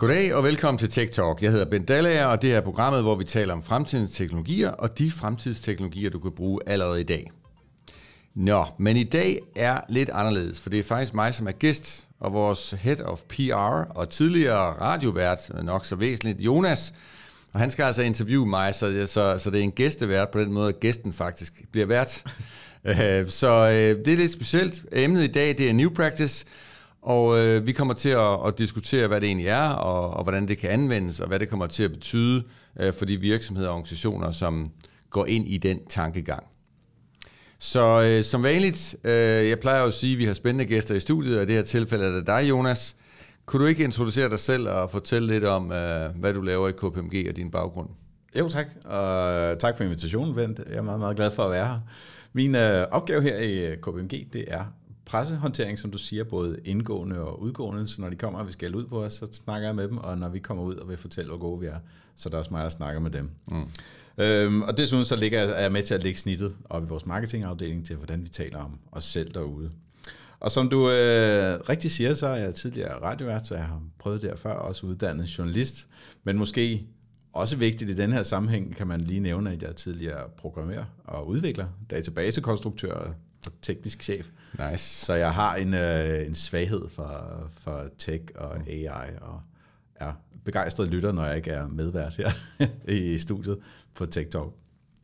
Goddag og velkommen til Tech Talk. Jeg hedder Ben Dallager, og det er programmet, hvor vi taler om fremtidens teknologier og de fremtidsteknologier, du kan bruge allerede i dag. Nå, men i dag er lidt anderledes, for det er faktisk mig, som er gæst, og vores Head of PR og tidligere radiovært, nok så væsentligt, Jonas, og han skal altså interviewe mig, så, så, så det er en gæstevært på den måde, at gæsten faktisk bliver vært. Øh, så øh, det er lidt specielt. Emnet i dag, det er New Practice, og øh, vi kommer til at, at diskutere, hvad det egentlig er, og, og hvordan det kan anvendes, og hvad det kommer til at betyde øh, for de virksomheder og organisationer, som går ind i den tankegang. Så øh, som vanligt, øh, jeg plejer jo at sige, at vi har spændende gæster i studiet, og i det her tilfælde er det dig, Jonas. Kunne du ikke introducere dig selv og fortælle lidt om, øh, hvad du laver i KPMG og din baggrund? Jo tak, og øh, tak for invitationen, Vent. Jeg er meget, meget glad for at være her. Min øh, opgave her i øh, KPMG, det er pressehåndtering, som du siger, både indgående og udgående. Så når de kommer og vi skal ud på os, så snakker jeg med dem, og når vi kommer ud og vil fortælle, hvor gode vi er, så er det også mig, der snakker med dem. Mm. Øhm, og desuden så ligger jeg, er jeg med til at lægge snittet op i vores marketingafdeling til, hvordan vi taler om os selv derude. Og som du øh, rigtig siger, så er jeg tidligere radiovært, så jeg har prøvet der før, også uddannet journalist. Men måske også vigtigt i den her sammenhæng, kan man lige nævne, at jeg er tidligere programmerer og udvikler, databasekonstruktør teknisk chef. Nice. Så jeg har en, øh, en svaghed for, for tech og mm. AI, og er begejstret lytter, når jeg ikke er medvært her i studiet på Tech Talk.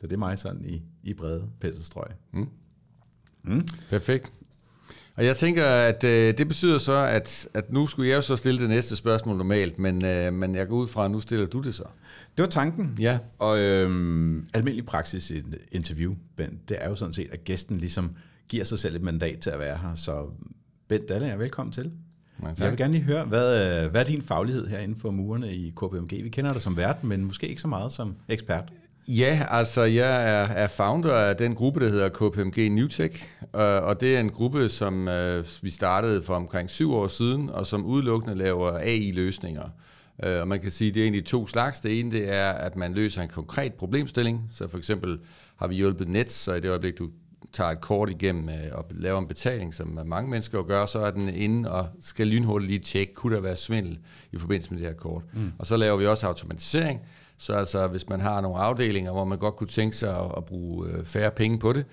Så det er mig sådan i, i brede penselstrøg. Mm. Mm. Perfekt. Og jeg tænker, at øh, det betyder så, at, at nu skulle jeg jo så stille det næste spørgsmål normalt, men, øh, men jeg går ud fra, at nu stiller du det så. Det var tanken. Ja. Og øhm, almindelig praksis i et interview, Ben, det er jo sådan set, at gæsten ligesom giver sig selv et mandat til at være her. Så Bent Dalle, er velkommen til. Ja, jeg vil gerne lige høre, hvad, øh, hvad er din faglighed her inden for murene i KPMG? Vi kender dig som vært, men måske ikke så meget som ekspert. Ja, altså jeg er, er founder af den gruppe, der hedder KPMG Newtech, og det er en gruppe, som øh, vi startede for omkring syv år siden, og som udelukkende laver AI-løsninger. Øh, og man kan sige, at det er egentlig to slags. Det ene det er, at man løser en konkret problemstilling. Så for eksempel har vi hjulpet Nets, så i det øjeblik, du tager et kort igennem øh, og laver en betaling, som mange mennesker gør, så er den inde og skal lynhurtigt lige tjekke, kunne der være svindel i forbindelse med det her kort. Mm. Og så laver vi også automatisering, så altså, hvis man har nogle afdelinger, hvor man godt kunne tænke sig at, at bruge øh, færre penge på det,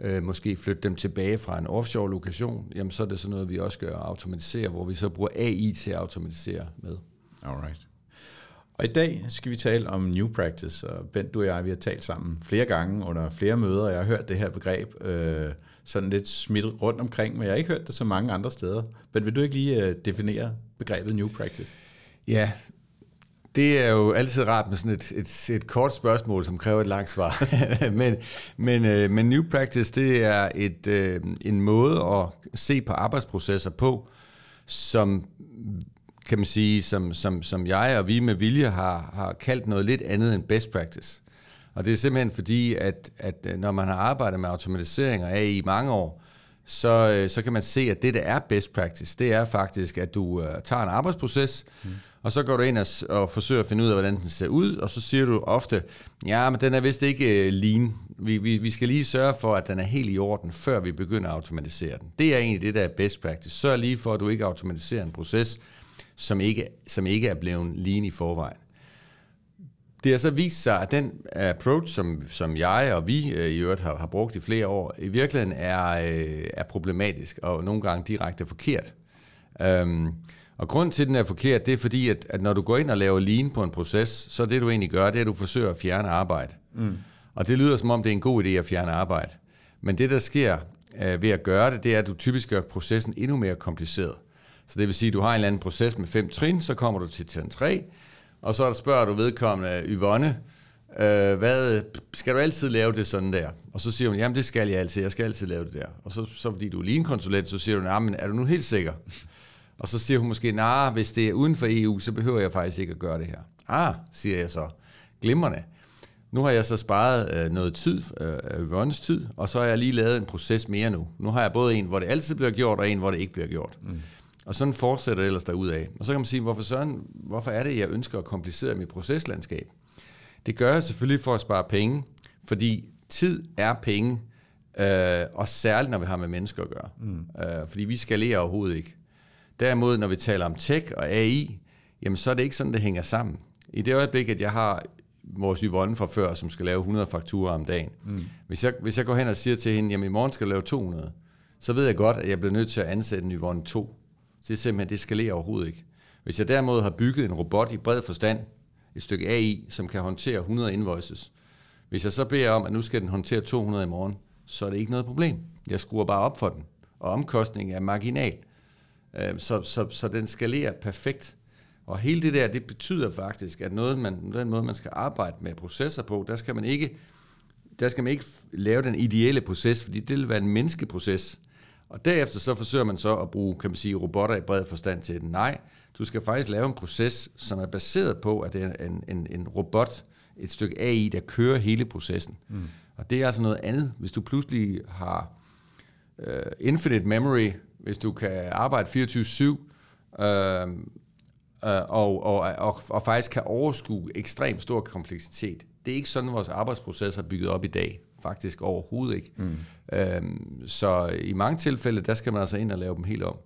øh, måske flytte dem tilbage fra en offshore lokation, jamen så er det sådan noget, vi også gør automatisere, hvor vi så bruger AI til at automatisere med. Alright. Og i dag skal vi tale om new practice, og Bent, du og jeg, vi har talt sammen flere gange under flere møder, og jeg har hørt det her begreb øh, sådan lidt smidt rundt omkring, men jeg har ikke hørt det så mange andre steder. Men vil du ikke lige øh, definere begrebet new practice? Ja, det er jo altid rart med sådan et, et, et kort spørgsmål, som kræver et langt svar. men, men, øh, men new practice, det er et, øh, en måde at se på arbejdsprocesser på, som kan man sige, som, som, som jeg og vi med vilje har, har kaldt noget lidt andet end best practice. Og det er simpelthen fordi, at, at øh, når man har arbejdet med automatisering og AI i mange år, så, så kan man se, at det, der er best practice, det er faktisk, at du uh, tager en arbejdsproces, mm og så går du ind og, og forsøger at finde ud af, hvordan den ser ud, og så siger du ofte, ja, men den er vist ikke øh, lean. Vi, vi, vi skal lige sørge for, at den er helt i orden, før vi begynder at automatisere den. Det er egentlig det, der er best practice. Sørg lige for, at du ikke automatiserer en proces, som ikke, som ikke er blevet lean i forvejen. Det har så vist sig, at den approach, som, som jeg og vi øh, i øvrigt har, har brugt i flere år, i virkeligheden er, øh, er problematisk og nogle gange direkte forkert. Øhm, og grund til, at den er forkert, det er fordi, at, at når du går ind og laver lean på en proces, så det du egentlig gør, det er, at du forsøger at fjerne arbejde. Mm. Og det lyder som om, det er en god idé at fjerne arbejde. Men det, der sker uh, ved at gøre det, det er, at du typisk gør processen endnu mere kompliceret. Så det vil sige, at du har en eller anden proces med fem trin, så kommer du til trin 3, og så spørger du vedkommende Yvonne, øh, hvad, skal du altid lave det sådan der? Og så siger hun, jamen det skal jeg altid, jeg skal altid lave det der. Og så, så fordi du er lige en konsulent, så siger du, nej, men er du nu helt sikker? Og så siger hun måske, nej, hvis det er uden for EU, så behøver jeg faktisk ikke at gøre det her. Ah, siger jeg så. Glimrende. Nu har jeg så sparet øh, noget tid, øh, Yvonnes tid, og så har jeg lige lavet en proces mere nu. Nu har jeg både en, hvor det altid bliver gjort, og en, hvor det ikke bliver gjort. Mm. Og sådan fortsætter det ellers af. Og så kan man sige, hvorfor, sådan, hvorfor er det, jeg ønsker at komplicere mit proceslandskab? Det gør jeg selvfølgelig for at spare penge, fordi tid er penge, øh, og særligt når vi har med mennesker at gøre. Mm. Øh, fordi vi skalerer overhovedet ikke. Derimod, når vi taler om tech og AI, jamen så er det ikke sådan, det hænger sammen. I det øjeblik, at jeg har vores Yvonne fra før, som skal lave 100 fakturer om dagen. Mm. Hvis, jeg, hvis jeg går hen og siger til hende, jamen i morgen skal jeg lave 200, så ved jeg godt, at jeg bliver nødt til at ansætte en Yvonne 2. Så det er simpelthen, det skalerer overhovedet ikke. Hvis jeg derimod har bygget en robot i bred forstand, et stykke AI, som kan håndtere 100 invoices, hvis jeg så beder om, at nu skal den håndtere 200 i morgen, så er det ikke noget problem. Jeg skruer bare op for den, og omkostningen er marginal. Øh, så, så, så den skalerer perfekt. Og hele det der, det betyder faktisk, at noget, man, den måde, man skal arbejde med processer på, der skal man ikke, der skal man ikke lave den ideelle proces, fordi det vil være en menneskeproces. Og derefter så forsøger man så at bruge, kan man sige, robotter i bred forstand til det. Nej, du skal faktisk lave en proces, som er baseret på, at det er en, en, en robot, et stykke AI, der kører hele processen. Mm. Og det er altså noget andet. Hvis du pludselig har uh, infinite memory, hvis du kan arbejde 24-7, uh, uh, og, og, og, og faktisk kan overskue ekstremt stor kompleksitet. Det er ikke sådan, vores arbejdsproces er bygget op i dag. Faktisk overhovedet ikke. Mm. Uh, så i mange tilfælde, der skal man altså ind og lave dem helt om.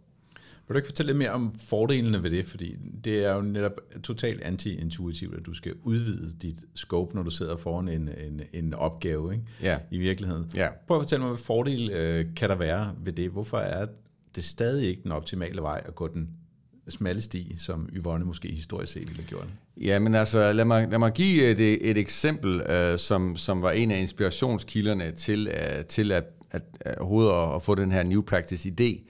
Vil du ikke fortælle lidt mere om fordelene ved det? Fordi det er jo netop totalt anti-intuitivt, at du skal udvide dit scope, når du sidder foran en, en, en opgave ikke? Ja. i virkeligheden. Ja. Prøv at fortælle mig, hvad fordel øh, kan der være ved det? Hvorfor er det stadig ikke den optimale vej at gå den smalle sti, som Yvonne måske historisk set ville have gjort? Ja, men altså, lad mig, lad mig give et, et eksempel, øh, som, som var en af inspirationskilderne til, øh, til at, at, at overhovedet at, at få den her New Practice-idé.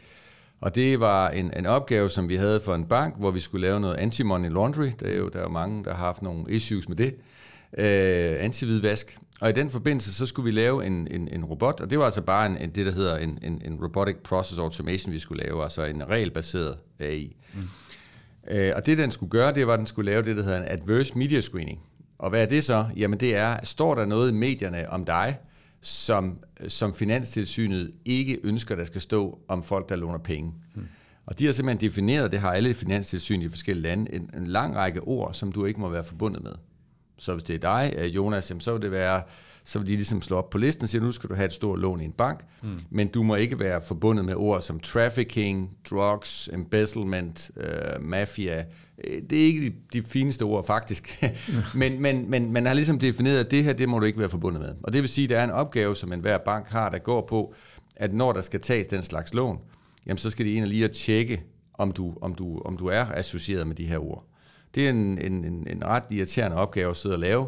Og det var en, en opgave, som vi havde for en bank, hvor vi skulle lave noget anti-money laundry. Der er jo der er mange, der har haft nogle issues med det. Øh, anti-hvidvask. Og i den forbindelse, så skulle vi lave en, en, en robot, og det var altså bare en, en, det, der hedder en, en, en robotic process automation, vi skulle lave, altså en regelbaseret AI. Mm. Øh, og det, den skulle gøre, det var, at den skulle lave det, der hedder en adverse media screening. Og hvad er det så? Jamen det er, står der noget i medierne om dig, som, som Finanstilsynet ikke ønsker, der skal stå om folk, der låner penge. Hmm. Og de har simpelthen defineret, det har alle Finanstilsyn i forskellige lande, en, en lang række ord, som du ikke må være forbundet med. Så hvis det er dig, Jonas, så vil det være, så vil de ligesom slå op på listen og sige, nu skal du have et stort lån i en bank, mm. men du må ikke være forbundet med ord som trafficking, drugs, embezzlement, uh, mafia. Øh, det er ikke de, de fineste ord, faktisk. men, men, men man har ligesom defineret, at det her, det må du ikke være forbundet med. Og det vil sige, at der er en opgave, som enhver bank har, der går på, at når der skal tages den slags lån, jamen så skal de ind og lige at tjekke, om du, om, du, om du er associeret med de her ord. Det er en, en, en, en ret irriterende opgave at sidde og lave.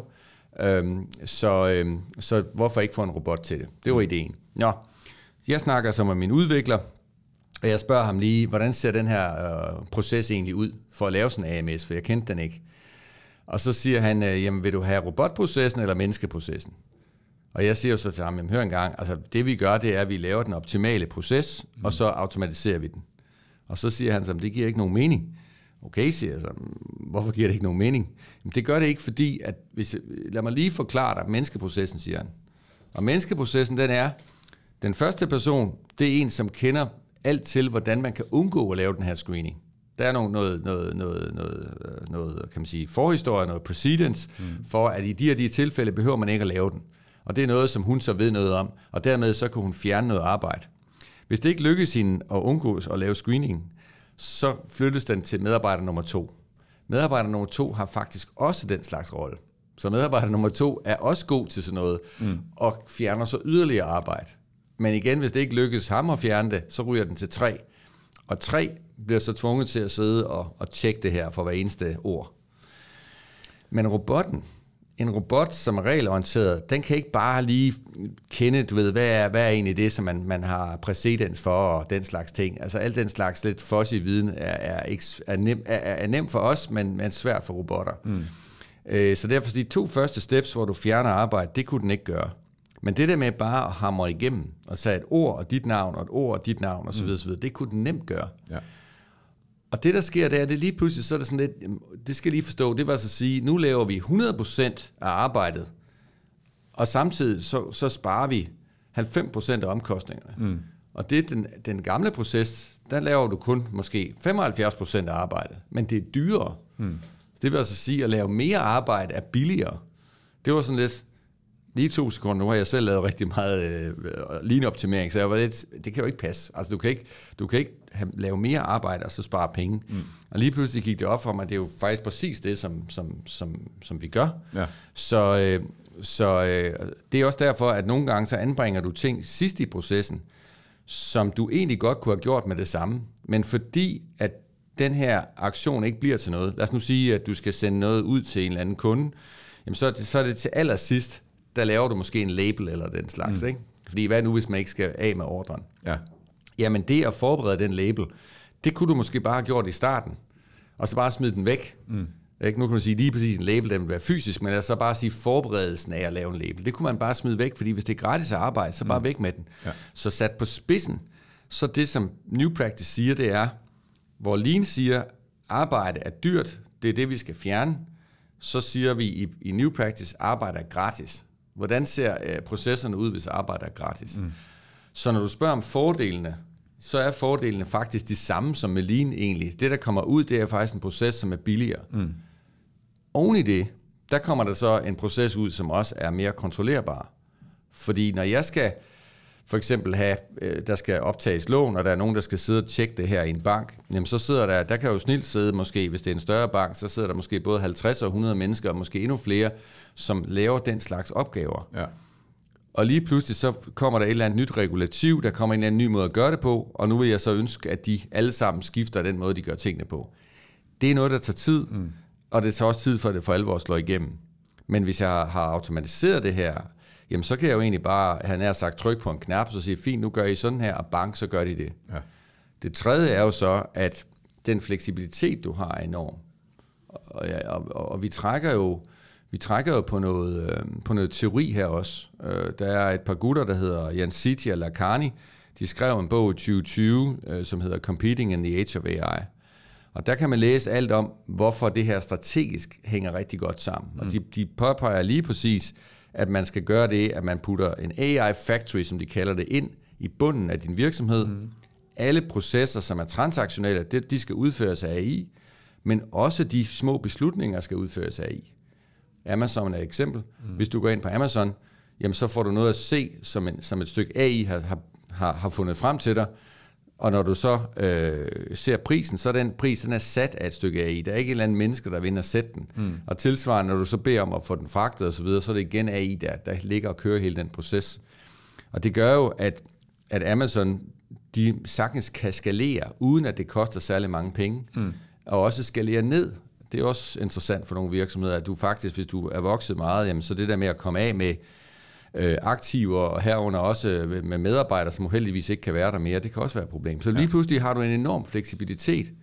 Øhm, så, øhm, så hvorfor ikke få en robot til det? Det var ideen. Nå, jeg snakker så med min udvikler, og jeg spørger ham lige, hvordan ser den her øh, proces egentlig ud for at lave sådan en AMS, for jeg kendte den ikke. Og så siger han, øh, jamen vil du have robotprocessen eller menneskeprocessen? Og jeg siger så til ham, jamen hør engang, altså det vi gør, det er, at vi laver den optimale proces, mm. og så automatiserer vi den. Og så siger han, at det giver ikke nogen mening. Okay, siger jeg så, hvorfor giver det ikke nogen mening? Jamen, det gør det ikke, fordi, at hvis, lad mig lige forklare dig menneskeprocessen, siger han. Og menneskeprocessen, den er, den første person, det er en, som kender alt til, hvordan man kan undgå at lave den her screening. Der er noget, noget, noget, noget, noget, noget kan man sige, forhistorie, noget precedence, mm. for at i de her de tilfælde behøver man ikke at lave den. Og det er noget, som hun så ved noget om, og dermed så kan hun fjerne noget arbejde. Hvis det ikke lykkes hende at undgå at lave screening, så flyttes den til medarbejder nummer to. Medarbejder nummer to har faktisk også den slags rolle. Så medarbejder nummer to er også god til sådan noget, mm. og fjerner så yderligere arbejde. Men igen, hvis det ikke lykkes ham at fjerne det, så ryger den til tre. Og tre bliver så tvunget til at sidde og, og tjekke det her for hver eneste ord. Men robotten, en robot, som er regelorienteret, den kan ikke bare lige kende, du ved, hvad er, hvad er egentlig det, som man, man har præcedens for, og den slags ting. Altså alt den slags lidt fuzzy viden er, er, er, nem, er, er nem for os, men, men svært for robotter. Mm. Øh, så derfor de to første steps, hvor du fjerner arbejde, det kunne den ikke gøre. Men det der med bare at hamre igennem, og sætte et ord og dit navn, og et ord og dit navn, osv., mm. det kunne den nemt gøre. Ja. Og det, der sker, det er, det lige pludselig, så er det sådan lidt, det skal lige forstå, det var altså at sige, nu laver vi 100% af arbejdet, og samtidig så, så sparer vi 90% af omkostningerne. Mm. Og det er den, den gamle proces, der laver du kun måske 75% af arbejdet, men det er dyrere. Mm. Det vil altså sige, at lave mere arbejde er billigere. Det var sådan lidt, lige to sekunder, nu har jeg selv lavet rigtig meget øh, lean-optimering, så jeg var lidt, det kan jo ikke passe. Altså, du kan ikke, du kan ikke have, lave mere arbejde og så spare penge. Mm. Og lige pludselig gik det op for mig, at det er jo faktisk præcis det, som, som, som, som vi gør. Ja. Så, øh, så øh, det er også derfor, at nogle gange så anbringer du ting sidst i processen, som du egentlig godt kunne have gjort med det samme. Men fordi at den her aktion ikke bliver til noget, lad os nu sige, at du skal sende noget ud til en eller anden kunde, jamen så, det, så er det til allersidst, der laver du måske en label eller den slags. Mm. Ikke? Fordi hvad nu, hvis man ikke skal af med ordren? Ja. Jamen det at forberede den label, det kunne du måske bare have gjort i starten, og så bare smide den væk. Mm. Ikke? Nu kan man sige lige præcis en label, den vil være fysisk, men altså bare sige forberedelsen af at lave en label. Det kunne man bare smide væk, fordi hvis det er gratis at arbejde, så bare mm. væk med den. Ja. Så sat på spidsen, så det som New Practice siger, det er, hvor Lean siger, arbejde er dyrt, det er det, vi skal fjerne, så siger vi i, i New Practice, arbejde er gratis. Hvordan ser øh, processerne ud, hvis arbejde er gratis? Mm. Så når du spørger om fordelene, så er fordelene faktisk de samme som med Lean egentlig. Det, der kommer ud, det er faktisk en proces, som er billigere. Mm. Oven i det, der kommer der så en proces ud, som også er mere kontrollerbar. Fordi når jeg skal for eksempel have, øh, der skal optages lån, og der er nogen, der skal sidde og tjekke det her i en bank, jamen så sidder der, der kan jo snilt sidde måske, hvis det er en større bank, så sidder der måske både 50 og 100 mennesker, og måske endnu flere, som laver den slags opgaver. Ja. Og lige pludselig så kommer der et eller andet nyt regulativ, der kommer en eller anden ny måde at gøre det på, og nu vil jeg så ønske, at de alle sammen skifter den måde, de gør tingene på. Det er noget, der tager tid, mm. og det tager også tid for, at det for alvor slår igennem. Men hvis jeg har automatiseret det her, jamen så kan jeg jo egentlig bare, han er sagt, trykke på en knap, så sige, fint, nu gør I sådan her, og bank, så gør de det. Ja. Det tredje er jo så, at den fleksibilitet, du har, er enorm. Og, og, og, og vi trækker jo, vi trækker jo på noget, øh, på noget teori her også. Øh, der er et par gutter, der hedder Jan City og Lacarni. De skrev en bog i 2020, øh, som hedder Competing in the Age of AI. Og der kan man læse alt om, hvorfor det her strategisk hænger rigtig godt sammen. Mm. Og de, de påpeger lige præcis, at man skal gøre det, at man putter en AI factory, som de kalder det, ind i bunden af din virksomhed. Mm. Alle processer, som er transaktionelle, det, de skal udføres af AI, men også de små beslutninger skal udføres af AI. Amazon er et eksempel. Mm. Hvis du går ind på Amazon, jamen så får du noget at se, som, en, som et stykke AI har, har, har fundet frem til dig, og når du så øh, ser prisen, så er den pris, den er sat af et stykke AI. Der er ikke en eller anden menneske, der vinder sætte den. Mm. Og tilsvarende, når du så beder om at få den fragtet osv., så, så er det igen AI, der, der ligger og kører hele den proces. Og det gør jo, at, at Amazon, de sagtens kan skalere, uden at det koster særlig mange penge. Mm. Og også skalere ned. Det er også interessant for nogle virksomheder, at du faktisk, hvis du er vokset meget, jamen, så det der med at komme af med øh, aktiver, og herunder også med medarbejdere, som uheldigvis ikke kan være der mere, det kan også være et problem. Så lige ja. pludselig har du en enorm fleksibilitet,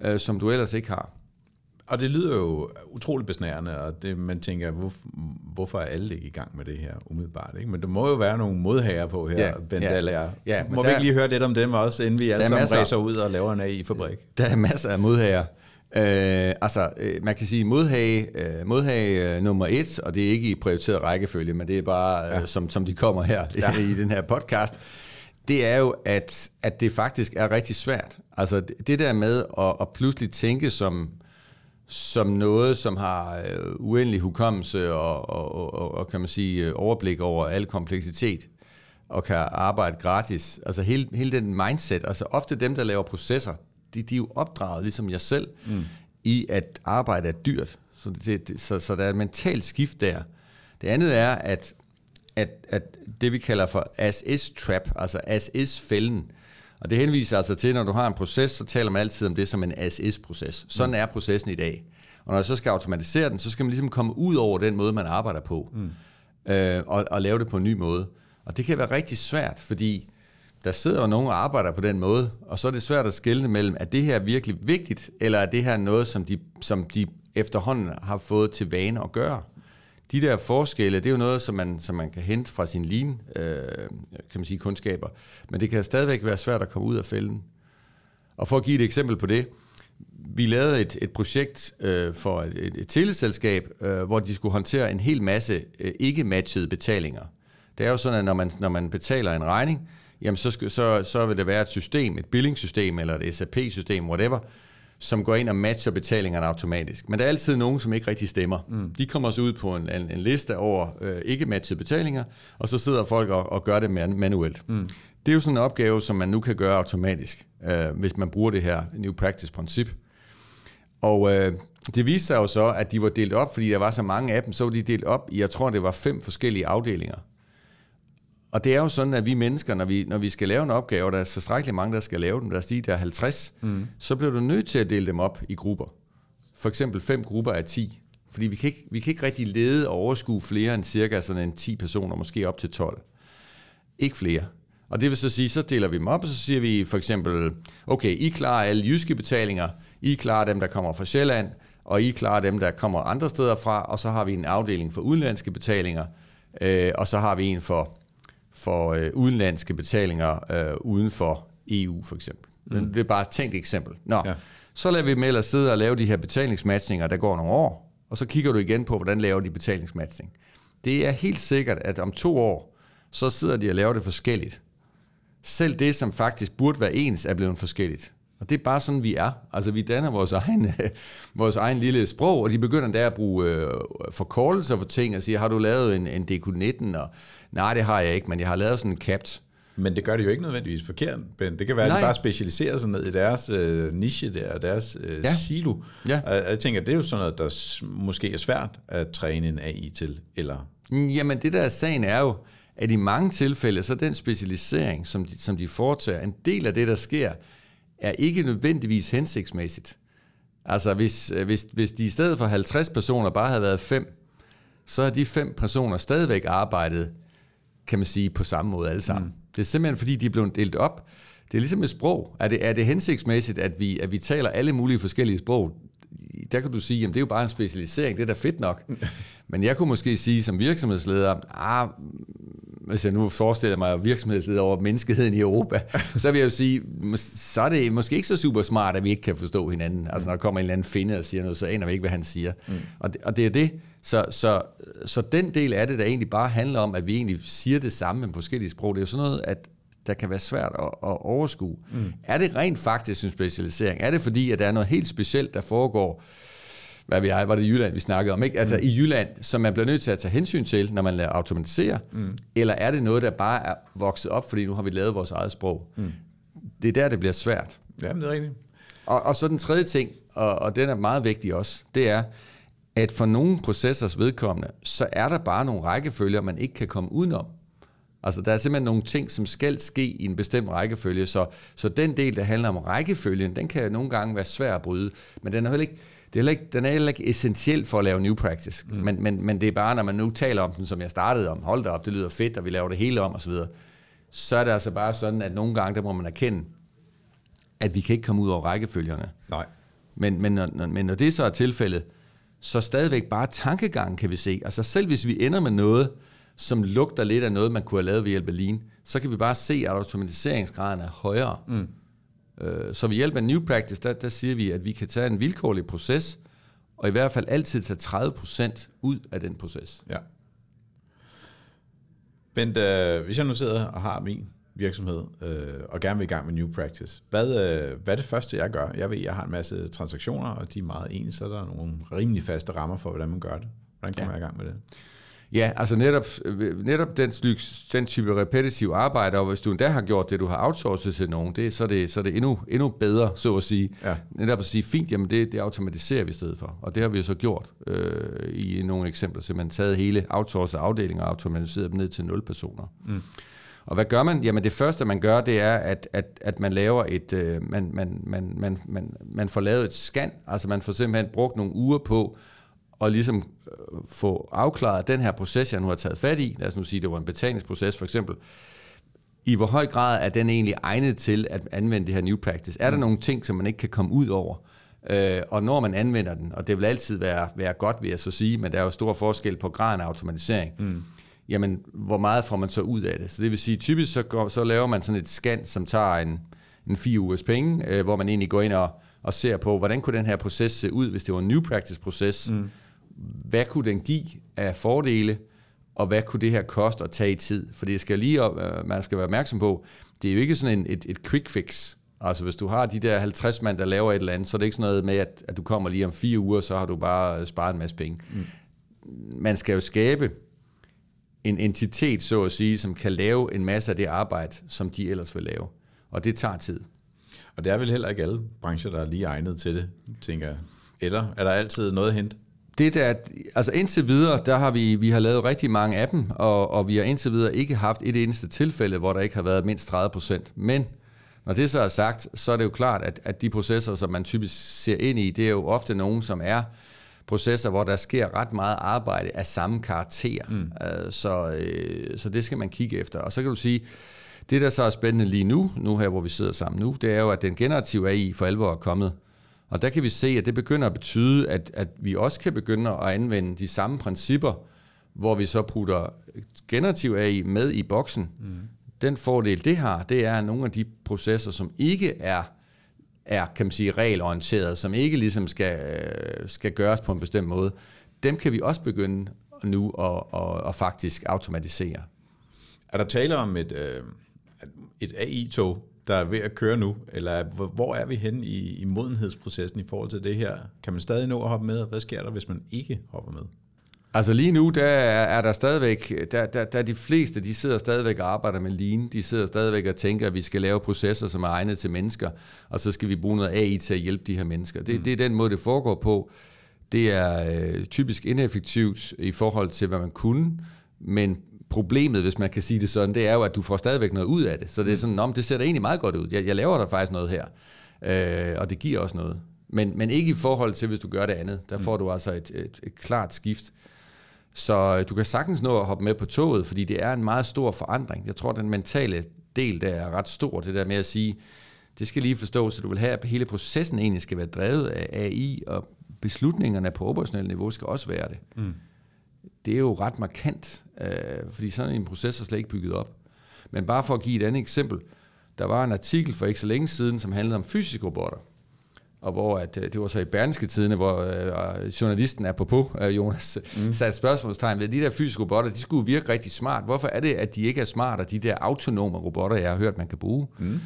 øh, som du ellers ikke har. Og det lyder jo utroligt besnærende, og det, man tænker, hvor, hvorfor er alle ikke i gang med det her umiddelbart? Ikke? Men der må jo være nogle modhager på her, ja, Ben ja, Dallager. Ja, må vi ikke lige høre lidt om dem også, inden vi alle sammen ræser ud og laver en AI-fabrik? Der er masser af modhager. Øh, altså, øh, man kan sige modhage, øh, modhage øh, nummer et, og det er ikke i prioriteret rækkefølge, men det er bare, øh, ja. som, som de kommer her ja. i, den her podcast, det er jo, at, at det faktisk er rigtig svært. Altså, det, det der med at, at pludselig tænke som, som noget, som har øh, uendelig hukommelse og, og, og, og, kan man sige, overblik over al kompleksitet, og kan arbejde gratis. Altså hele, hele den mindset, altså ofte dem, der laver processer, de, de er jo opdraget, ligesom jeg selv, mm. i at arbejde er dyrt. Så, det, det, så, så der er et mentalt skift der. Det andet er, at, at, at det vi kalder for as-is-trap, altså as-is-fælden, og det henviser altså til, når du har en proces, så taler man altid om det som en as-is-proces. Sådan mm. er processen i dag. Og når jeg så skal automatisere den, så skal man ligesom komme ud over den måde, man arbejder på, mm. øh, og, og lave det på en ny måde. Og det kan være rigtig svært, fordi der sidder jo nogen og arbejder på den måde, og så er det svært at skelne mellem, er det her virkelig vigtigt, eller er det her noget, som de, som de efterhånden har fået til vane at gøre? De der forskelle, det er jo noget, som man, som man kan hente fra sin lean, øh, kan man sige, kundskaber, men det kan stadigvæk være svært at komme ud af fælden. Og for at give et eksempel på det, vi lavede et, et projekt øh, for et, et, et teleselskab, øh, hvor de skulle håndtere en hel masse øh, ikke-matchede betalinger. Det er jo sådan, at når man, når man betaler en regning, jamen så, så, så vil det være et system, et billingssystem eller et SAP-system, whatever, som går ind og matcher betalingerne automatisk. Men der er altid nogen, som ikke rigtig stemmer. Mm. De kommer så ud på en, en, en liste over øh, ikke matchede betalinger, og så sidder folk og, og gør det manuelt. Mm. Det er jo sådan en opgave, som man nu kan gøre automatisk, øh, hvis man bruger det her New Practice-princip. Og øh, det viste sig jo så, at de var delt op, fordi der var så mange af dem, så var de delt op i, jeg tror, det var fem forskellige afdelinger. Og det er jo sådan, at vi mennesker, når vi, når vi skal lave en opgave, og der er så strækkeligt mange, der skal lave den, der er sige, der er 50, mm. så bliver du nødt til at dele dem op i grupper. For eksempel fem grupper af 10. Fordi vi kan ikke, vi kan ikke rigtig lede og overskue flere end cirka sådan en 10 personer, måske op til 12. Ikke flere. Og det vil så sige, så deler vi dem op, og så siger vi for eksempel, okay, I klarer alle jyske betalinger, I klarer dem, der kommer fra Sjælland, og I klarer dem, der kommer andre steder fra, og så har vi en afdeling for udenlandske betalinger, øh, og så har vi en for for øh, udenlandske betalinger øh, uden for EU for eksempel. Mm. Det er bare et tænkt eksempel. Nå, ja. så lader vi med at sidde og lave de her betalingsmatchninger, der går nogle år, og så kigger du igen på, hvordan laver de betalingsmatching. Det er helt sikkert, at om to år, så sidder de og laver det forskelligt. Selv det, som faktisk burde være ens, er blevet forskelligt. Og det er bare sådan, vi er. Altså, vi danner vores egen, vores egen lille sprog, og de begynder der at bruge øh, forkortelser for ting, og siger, har du lavet en, en DQ19? Og, nej, det har jeg ikke, men jeg har lavet sådan en CAPT. Men det gør det jo ikke nødvendigvis forkert, Ben. Det kan være, Nej. at de bare specialiserer sig ned i deres øh, niche der, deres øh, ja. silo. Ja. Og jeg tænker, det er jo sådan noget, der måske er svært at træne en AI til, eller? Jamen, det der er sagen er jo, at i mange tilfælde, så den specialisering, som de, som de foretager, en del af det, der sker, er ikke nødvendigvis hensigtsmæssigt. Altså hvis, øh, hvis, hvis de i stedet for 50 personer bare havde været fem, så har de fem personer stadigvæk arbejdet, kan man sige, på samme måde alle sammen. Mm. Det er simpelthen fordi, de er blevet delt op. Det er ligesom et sprog. Er det, er det hensigtsmæssigt, at vi, at vi taler alle mulige forskellige sprog? Der kan du sige, at det er jo bare en specialisering, det er da fedt nok. Men jeg kunne måske sige som virksomhedsleder, ah, hvis jeg nu forestiller mig virksomhedsleder over menneskeheden i Europa, så vil jeg jo sige, så er det måske ikke så super smart, at vi ikke kan forstå hinanden. Altså når der kommer en eller anden finde og siger noget, så aner vi ikke, hvad han siger. Mm. Og, det, og det er det. Så, så, så den del af det, der egentlig bare handler om, at vi egentlig siger det samme med forskellige sprog, det er jo sådan noget, at der kan være svært at, at overskue. Mm. Er det rent faktisk en specialisering? Er det fordi, at der er noget helt specielt, der foregår hvad vi er, var det Jylland, vi snakkede om, ikke? Altså mm. i Jylland, som man bliver nødt til at tage hensyn til, når man lader automatisere, mm. eller er det noget, der bare er vokset op, fordi nu har vi lavet vores eget sprog? Mm. Det er der, det bliver svært. Ja, det er rigtigt. Og, og så den tredje ting, og, og den er meget vigtig også, det er, at for nogle processors vedkommende, så er der bare nogle rækkefølger, man ikke kan komme udenom. Altså, der er simpelthen nogle ting, som skal ske i en bestemt rækkefølge, så, så den del, der handler om rækkefølgen, den kan nogle gange være svær at bryde, men den er heller ikke, det er ikke, den er heller ikke essentiel for at lave new practice. Mm. Men, men, men det er bare, når man nu taler om den, som jeg startede om, hold da op, det lyder fedt, og vi laver det hele om osv., så er det altså bare sådan, at nogle gange, der må man erkende, at vi kan ikke komme ud over rækkefølgerne. Nej. Men, men, når, men når det så er tilfældet, så stadigvæk bare tankegangen kan vi se. Altså selv hvis vi ender med noget, som lugter lidt af noget, man kunne have lavet ved hjælp af Lean, så kan vi bare se, at automatiseringsgraden er højere. Mm. Øh, så ved hjælp af New Practice, der, der siger vi, at vi kan tage en vilkårlig proces, og i hvert fald altid tage 30% ud af den proces. Ja. Bent, øh, hvis jeg nu sidder og har min virksomhed, øh, og gerne vil i gang med New Practice, hvad, øh, hvad er det første, jeg gør? Jeg ved, jeg har en masse transaktioner, og de er meget ens, så der er nogle rimelig faste rammer for, hvordan man gør det. Hvordan kommer ja. jeg i gang med det? Ja, altså netop, netop den, den type repetitiv arbejde, og hvis du endda har gjort det, du har outsourcet til nogen, det, så, er det, så er det endnu, endnu bedre, så at sige. Ja. Netop at sige, fint, jamen det, det automatiserer vi i stedet for. Og det har vi jo så gjort øh, i nogle eksempler, så man taget hele outsourcet afdelinger og automatiseret dem ned til 0 personer. Mm. Og hvad gør man? Jamen det første, man gør, det er, at, at, at man laver et, øh, man, man, man, man, man, man får lavet et scan, altså man får simpelthen brugt nogle uger på og ligesom øh, få afklaret den her proces, jeg nu har taget fat i, lad os nu sige, det var en betalingsproces for eksempel, i hvor høj grad er den egentlig egnet til at anvende det her new practice? Er der mm. nogle ting, som man ikke kan komme ud over? Øh, og når man anvender den, og det vil altid være, være godt, vil jeg så sige, men der er jo stor forskel på graden af automatisering, mm. jamen hvor meget får man så ud af det? Så det vil sige, typisk så, går, så laver man sådan et scan, som tager en, en fire ugers penge, øh, hvor man egentlig går ind og, og ser på, hvordan kunne den her proces se ud, hvis det var en new practice proces, mm hvad kunne den give af fordele, og hvad kunne det her koste at tage i tid? For det skal lige op, øh, man skal være opmærksom på, det er jo ikke sådan en, et, et quick fix. Altså hvis du har de der 50 mand, der laver et eller andet, så er det ikke sådan noget med, at, at du kommer lige om fire uger, så har du bare sparet en masse penge. Mm. Man skal jo skabe en entitet, så at sige, som kan lave en masse af det arbejde, som de ellers vil lave. Og det tager tid. Og det er vel heller ikke alle brancher, der er lige egnet til det, tænker jeg. Eller er der altid noget at hente? Det der, altså indtil videre, der har vi, vi har lavet rigtig mange af dem, og, og vi har indtil videre ikke haft et eneste tilfælde, hvor der ikke har været mindst 30 procent. Men når det så er sagt, så er det jo klart, at, at de processer, som man typisk ser ind i, det er jo ofte nogen, som er processer, hvor der sker ret meget arbejde af samme karakter. Mm. Uh, så, uh, så det skal man kigge efter. Og så kan du sige, det der så er spændende lige nu, nu her hvor vi sidder sammen nu, det er jo, at den generative AI for alvor er kommet. Og der kan vi se, at det begynder at betyde, at, at vi også kan begynde at anvende de samme principper, hvor vi så putter generativ AI med i boksen. Mm. Den fordel, det har, det er, at nogle af de processer, som ikke er er, kan man sige, regelorienteret, som ikke ligesom skal, øh, skal gøres på en bestemt måde, dem kan vi også begynde nu at, at, at faktisk automatisere. Er der tale om et, øh, et AI-tog, der er ved at køre nu, eller hvor er vi hen i, i modenhedsprocessen i forhold til det her? Kan man stadig nå at hoppe med, og hvad sker der, hvis man ikke hopper med? Altså lige nu, der er der stadigvæk, der, der, der de fleste, de sidder stadigvæk og arbejder med lean. De sidder stadigvæk og tænker, at vi skal lave processer, som er egnet til mennesker, og så skal vi bruge noget AI til at hjælpe de her mennesker. Det, mm. det er den måde, det foregår på. Det er øh, typisk ineffektivt i forhold til, hvad man kunne, men problemet, hvis man kan sige det sådan, det er jo, at du får stadigvæk noget ud af det. Så det er sådan, om det ser da egentlig meget godt ud. Jeg, jeg laver der faktisk noget her. Øh, og det giver også noget. Men, men ikke i forhold til, hvis du gør det andet. Der mm. får du altså et, et, et klart skift. Så øh, du kan sagtens nå at hoppe med på toget, fordi det er en meget stor forandring. Jeg tror, den mentale del der er ret stor, det der med at sige, det skal lige forstå, så du vil have, at hele processen egentlig skal være drevet af AI, og beslutningerne på operationelt niveau skal også være det. Mm. Det er jo ret markant, øh, fordi sådan en proces er slet ikke bygget op. Men bare for at give et andet eksempel, der var en artikel for ikke så længe siden, som handlede om fysiske robotter og hvor at, øh, det var så i Berlingske Tidene, hvor øh, journalisten er på på, øh, Jonas, mm. satte spørgsmålstegn ved, de der fysiske robotter, de skulle virke rigtig smart. Hvorfor er det, at de ikke er smarte, de der autonome robotter, jeg har hørt, man kan bruge? Mm.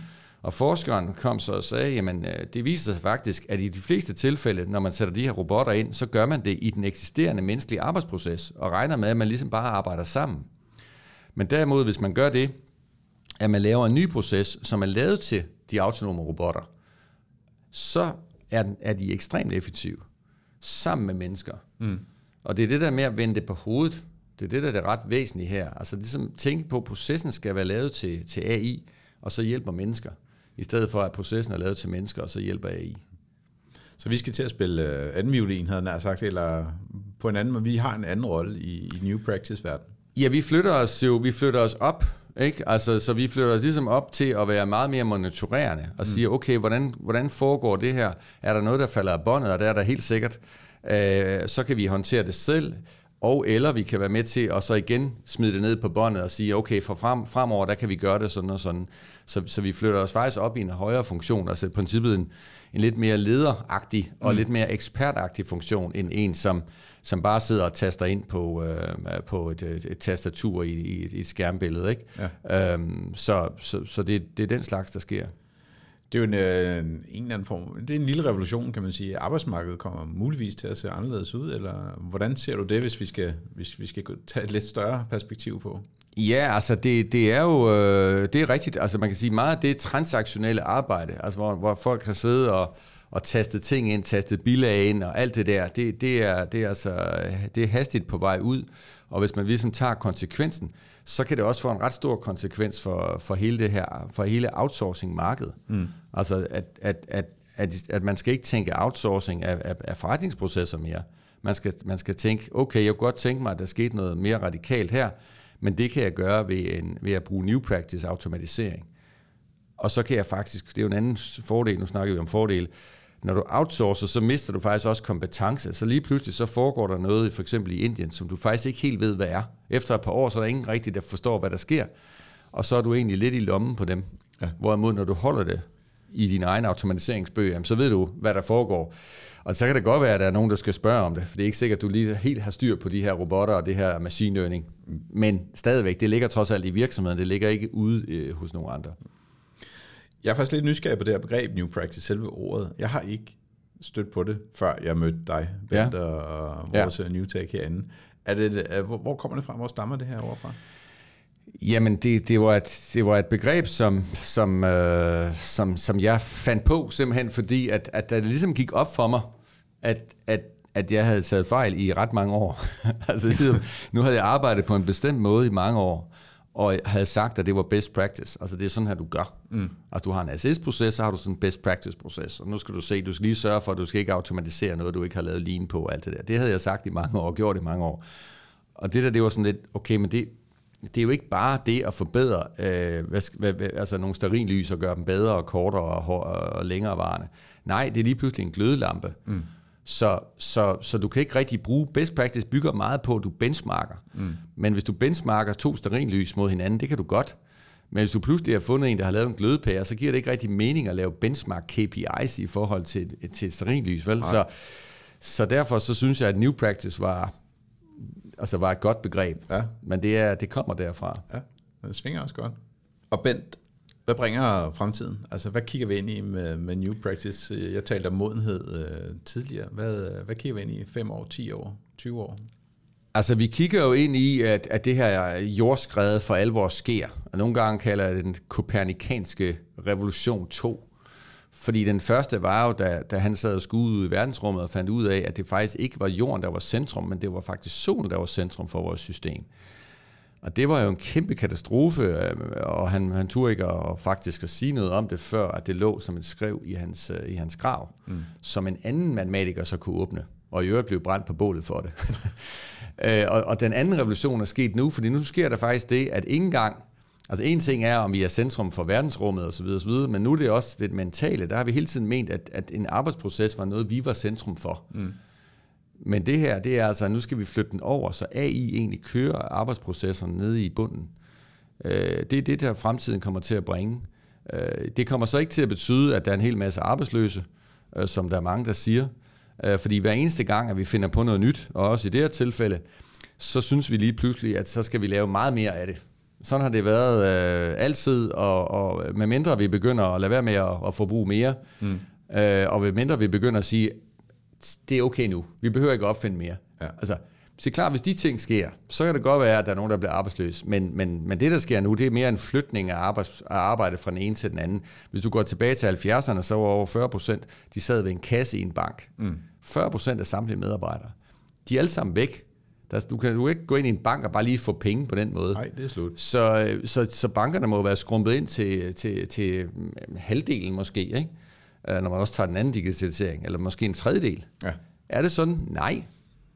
Og forskeren kom så og sagde, jamen øh, det viser sig faktisk, at i de fleste tilfælde, når man sætter de her robotter ind, så gør man det i den eksisterende menneskelige arbejdsproces, og regner med, at man ligesom bare arbejder sammen. Men derimod, hvis man gør det, at man laver en ny proces, som er lavet til de autonome robotter, så er, er de ekstremt effektive sammen med mennesker. Mm. Og det er det der med at vende det på hovedet. Det er det, der er det ret væsentlige her. Altså ligesom tænke på, at processen skal være lavet til, til AI, og så hjælper mennesker. I stedet for, at processen er lavet til mennesker, og så hjælper AI. Så vi skal til at spille uh, anden violin, havde jeg sagt, eller på en anden måde. Vi har en anden rolle i, i New Practice-verden. Ja, vi flytter os jo vi flytter os op ikke? Altså, så vi flytter os ligesom op til at være meget mere monitorerende og mm. sige, okay, hvordan, hvordan foregår det her? Er der noget, der falder af båndet, og det er der helt sikkert. Øh, så kan vi håndtere det selv, og eller vi kan være med til at så igen smide det ned på båndet og sige, okay, for frem, fremover, der kan vi gøre det sådan og sådan. Så, så vi flytter os faktisk op i en højere funktion, altså i princippet en, en lidt mere lederagtig og mm. lidt mere ekspertagtig funktion, end en, som, som bare sidder og taster ind på, øh, på et, et, et tastatur i, i, i et skærmbillede. Ikke? Ja. Øhm, så så, så det, det er den slags, der sker. Det er jo en, øh, en, en eller anden form, det er en lille revolution, kan man sige. Arbejdsmarkedet kommer muligvis til at se anderledes ud, eller hvordan ser du det, hvis vi skal, hvis vi skal tage et lidt større perspektiv på? Ja, altså det, det er jo øh, det er rigtigt. Altså man kan sige meget af det transaktionelle arbejde, altså hvor, hvor folk kan sidde og, og tastet ting ind, tastet bilag ind og alt det der, det, det, er, det, er altså, det er hastigt på vej ud. Og hvis man ligesom tager konsekvensen, så kan det også få en ret stor konsekvens for, for hele det her, for hele outsourcing-markedet. Mm. Altså at, at, at, at, at man skal ikke tænke outsourcing af, af, af forretningsprocesser mere. Man skal, man skal tænke, okay, jeg kunne godt tænke mig, at der skete noget mere radikalt her, men det kan jeg gøre ved, en, ved at bruge New Practice automatisering. Og så kan jeg faktisk, det er jo en anden fordel, nu snakker vi om fordel, når du outsourcer, så mister du faktisk også kompetence. Så lige pludselig så foregår der noget, for eksempel i Indien, som du faktisk ikke helt ved, hvad er. Efter et par år, så er der ingen rigtig, der forstår, hvad der sker. Og så er du egentlig lidt i lommen på dem. Ja. Hvorimod, når du holder det i din egen automatiseringsbøger, så ved du, hvad der foregår. Og så kan det godt være, at der er nogen, der skal spørge om det, for det er ikke sikkert, at du lige helt har styr på de her robotter og det her machine learning. Men stadigvæk, det ligger trods alt i virksomheden, det ligger ikke ude øh, hos nogen andre. Jeg er faktisk lidt nysgerrig på det her begreb New Practice, selve ordet. Jeg har ikke stødt på det, før jeg mødte dig, Bent, ja. og vores ja. New Tech herinde. Er det, hvor, hvor kommer det fra? Hvor stammer det her overfra? Jamen, det, det, var et, det var et begreb, som, som, øh, som, som jeg fandt på, simpelthen fordi, at, at det ligesom gik op for mig, at, at, at jeg havde taget fejl i ret mange år. altså, ligesom, nu havde jeg arbejdet på en bestemt måde i mange år, og havde sagt, at det var best practice. Altså, det er sådan her, du gør. Mm. Altså, du har en assist-proces, så har du sådan en best practice-proces. Og nu skal du se, du skal lige sørge for, at du skal ikke automatisere noget, du ikke har lavet lean på, alt det der. Det havde jeg sagt i mange år, og gjort i mange år. Og det der, det var sådan lidt, okay, men det, det er jo ikke bare det at forbedre øh, hvad, hvad, altså nogle sterinlys og gøre dem bedre og kortere og, og længere varende. Nej, det er lige pludselig en glødelampe. Mm. Så, så, så du kan ikke rigtig bruge, best practice bygger meget på, at du benchmarker. Mm. Men hvis du benchmarker to sterinlys mod hinanden, det kan du godt. Men hvis du pludselig har fundet en, der har lavet en glødepære, så giver det ikke rigtig mening at lave benchmark KPIs i forhold til, til et sterinlys. Vel? Så, så derfor så synes jeg, at new practice var, altså var et godt begreb. Ja. Men det, er, det kommer derfra. Ja, det svinger også godt. Og Bent, hvad bringer fremtiden? Altså, hvad kigger vi ind i med, med New Practice? Jeg talte om modenhed øh, tidligere. Hvad, hvad kigger vi ind i? 5 år, 10 år, 20 år? Altså, vi kigger jo ind i, at, at det her jordskred for alvor sker. Og nogle gange kalder jeg det den kopernikanske revolution 2. Fordi den første var jo, da, da han sad og skulle ud i verdensrummet og fandt ud af, at det faktisk ikke var jorden, der var centrum, men det var faktisk solen, der var centrum for vores system. Og det var jo en kæmpe katastrofe, øh, og han, han turde ikke at, faktisk at sige noget om det, før at det lå som et skrev i hans, øh, i hans grav, mm. som en anden matematiker så kunne åbne, og i øvrigt blev brændt på bålet for det. Øh, og, og den anden revolution er sket nu, fordi nu sker der faktisk det, at ingen gang, altså en ting er, om vi er centrum for verdensrummet osv., osv., men nu er det også det mentale. Der har vi hele tiden ment, at, at en arbejdsproces var noget, vi var centrum for. Mm. Men det her, det er altså, nu skal vi flytte den over, så AI egentlig kører arbejdsprocesserne nede i bunden. Øh, det er det, der fremtiden kommer til at bringe. Øh, det kommer så ikke til at betyde, at der er en hel masse arbejdsløse, øh, som der er mange, der siger. Fordi hver eneste gang, at vi finder på noget nyt, og også i det her tilfælde, så synes vi lige pludselig, at så skal vi lave meget mere af det. Sådan har det været øh, altid, og, og med mindre vi begynder at lade være med at, at forbruge mere, mm. øh, og med mindre vi begynder at sige, det er okay nu. Vi behøver ikke opfinde mere. Ja. Altså, så klart, hvis de ting sker, så kan det godt være, at der er nogen, der bliver arbejdsløs. Men, men, men det, der sker nu, det er mere en flytning af, arbejds, af arbejde fra den ene til den anden. Hvis du går tilbage til 70'erne, så var over 40 procent, de sad ved en kasse i en bank. Mm. 40 procent af samtlige medarbejdere. De er alle sammen væk. Der, du kan du ikke gå ind i en bank og bare lige få penge på den måde. Nej, det er slut. Så, så, så bankerne må være skrumpet ind til, til, til halvdelen måske, ikke? Øh, når man også tager den anden digitalisering, eller måske en tredjedel. Ja. Er det sådan? Nej.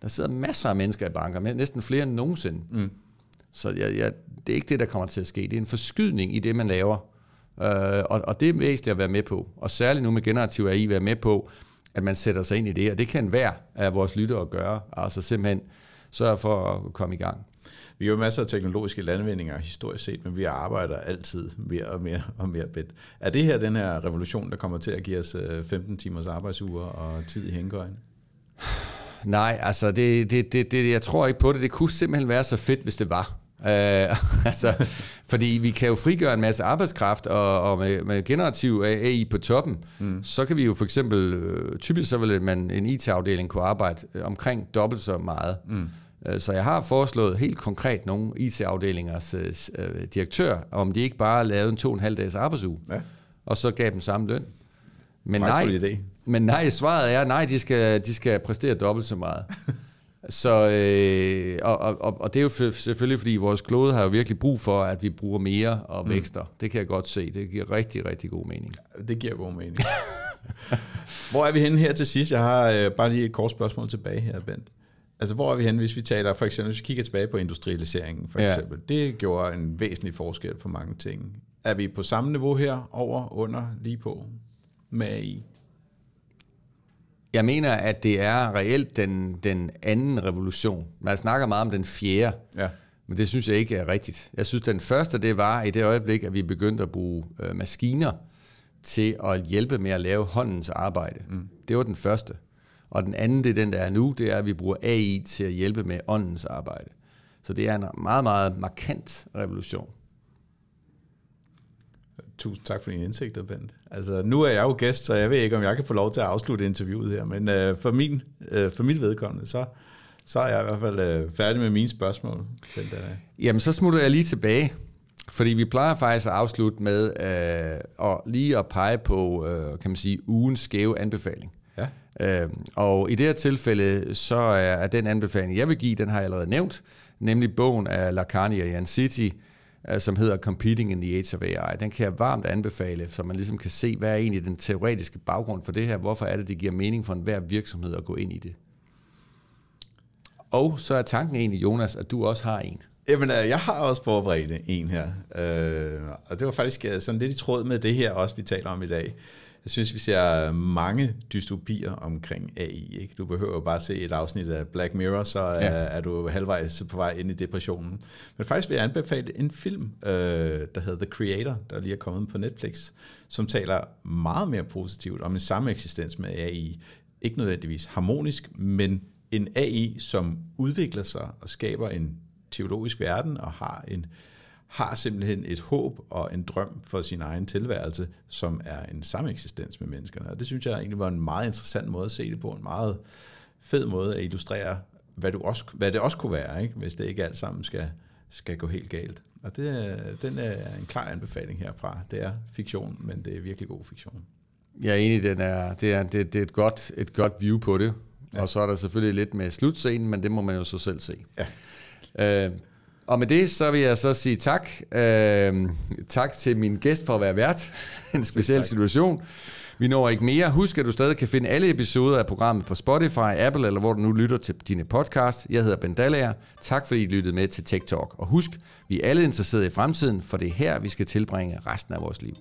Der sidder masser af mennesker i banker, næsten flere end nogensinde. Mm. Så ja, ja, det er ikke det, der kommer til at ske. Det er en forskydning i det, man laver. Øh, og, og det er væsentligt at være med på. Og særligt nu med generativ AI være med på, at man sætter sig ind i det. Og det kan hver af vores lyttere gøre. Altså simpelthen sørge for at komme i gang. Vi har jo masser af teknologiske landvindinger historisk set, men vi arbejder altid mere og mere og mere bedt. Er det her den her revolution, der kommer til at give os 15 øh, timers arbejdsuger og tid i hængøjne? Nej, altså det, det, det, det, jeg tror ikke på det. Det kunne simpelthen være så fedt, hvis det var. Uh, altså, fordi vi kan jo frigøre en masse arbejdskraft, og, og med, med generativ AI på toppen, mm. så kan vi jo for eksempel, øh, typisk så vil man en IT-afdeling kunne arbejde omkring dobbelt så meget. Mm. Øh, så jeg har foreslået helt konkret nogle IT-afdelingers øh, øh, direktør, om de ikke bare lavede en to og en halv dags arbejdsuge, ja. og så gav dem samme løn. Men nej, idé. men nej, svaret er, nej, de skal, de skal præstere dobbelt så meget. så, øh, og, og, og det er jo selvfølgelig, fordi vores klode har jo virkelig brug for, at vi bruger mere og mm. vækster. Mm. Det kan jeg godt se. Det giver rigtig, rigtig god mening. Det giver god mening. Hvor er vi henne her til sidst? Jeg har øh, bare lige et kort spørgsmål tilbage her, Bent. Altså, hvor er vi henne, hvis vi taler, for eksempel, hvis vi kigger tilbage på industrialiseringen, for eksempel. Ja. Det gjorde en væsentlig forskel for mange ting. Er vi på samme niveau her, over, under, lige på med AI? Jeg mener, at det er reelt den, den anden revolution. Man snakker meget om den fjerde, ja. men det synes jeg ikke er rigtigt. Jeg synes, den første, det var i det øjeblik, at vi begyndte at bruge øh, maskiner til at hjælpe med at lave håndens arbejde. Mm. Det var den første. Og den anden, det er den, der er nu, det er, at vi bruger AI til at hjælpe med åndens arbejde. Så det er en meget, meget markant revolution. Tusind tak for din indsigt, Bent. Altså, nu er jeg jo gæst, så jeg ved ikke, om jeg kan få lov til at afslutte interviewet her, men øh, for, min, øh, for mit vedkommende, så, så er jeg i hvert fald øh, færdig med mine spørgsmål. Bent, øh. Jamen, så smutter jeg lige tilbage, fordi vi plejer faktisk at afslutte med øh, og lige at pege på, øh, kan man sige, ugens skæve anbefaling. Ja. Øh, og i det her tilfælde, så er den anbefaling, jeg vil give, den har jeg allerede nævnt, nemlig bogen af Lacarni og Jan City, Øh, som hedder Competing in the Age of AI. Den kan jeg varmt anbefale, så man ligesom kan se, hvad er egentlig den teoretiske baggrund for det her, hvorfor er det, det giver mening for enhver virksomhed at gå ind i det. Og så er tanken egentlig, Jonas, at du også har en. Jamen, øh, jeg har også forberedt en her, øh, og det var faktisk sådan lidt i tråd med det her også, vi taler om i dag. Jeg synes, vi ser mange dystopier omkring AI. Ikke? Du behøver jo bare se et afsnit af Black Mirror, så ja. er, er du halvvejs på vej ind i depressionen. Men faktisk vil jeg anbefale en film, øh, der hedder The Creator, der lige er kommet på Netflix, som taler meget mere positivt om en samme eksistens med AI. Ikke nødvendigvis harmonisk, men en AI, som udvikler sig og skaber en teologisk verden og har en har simpelthen et håb og en drøm for sin egen tilværelse, som er en sameksistens med menneskerne. Og det synes jeg egentlig var en meget interessant måde at se det på, en meget fed måde at illustrere, hvad, du også, hvad det også kunne være, ikke? hvis det ikke alt sammen skal, skal gå helt galt. Og det, den er en klar anbefaling herfra. Det er fiktion, men det er virkelig god fiktion. Jeg er enig, den er, det, er, det, det er et godt, et godt view på det. Ja. Og så er der selvfølgelig lidt med slutscenen, men det må man jo så selv se. Ja. Øh, og med det, så vil jeg så sige tak. Øh, tak til min gæst for at være vært. en speciel situation. Vi når ikke mere. Husk, at du stadig kan finde alle episoder af programmet på Spotify, Apple eller hvor du nu lytter til dine podcast. Jeg hedder Ben Dallager. Tak fordi I lyttede med til Tech Talk. Og husk, vi er alle interesserede i fremtiden, for det er her, vi skal tilbringe resten af vores liv.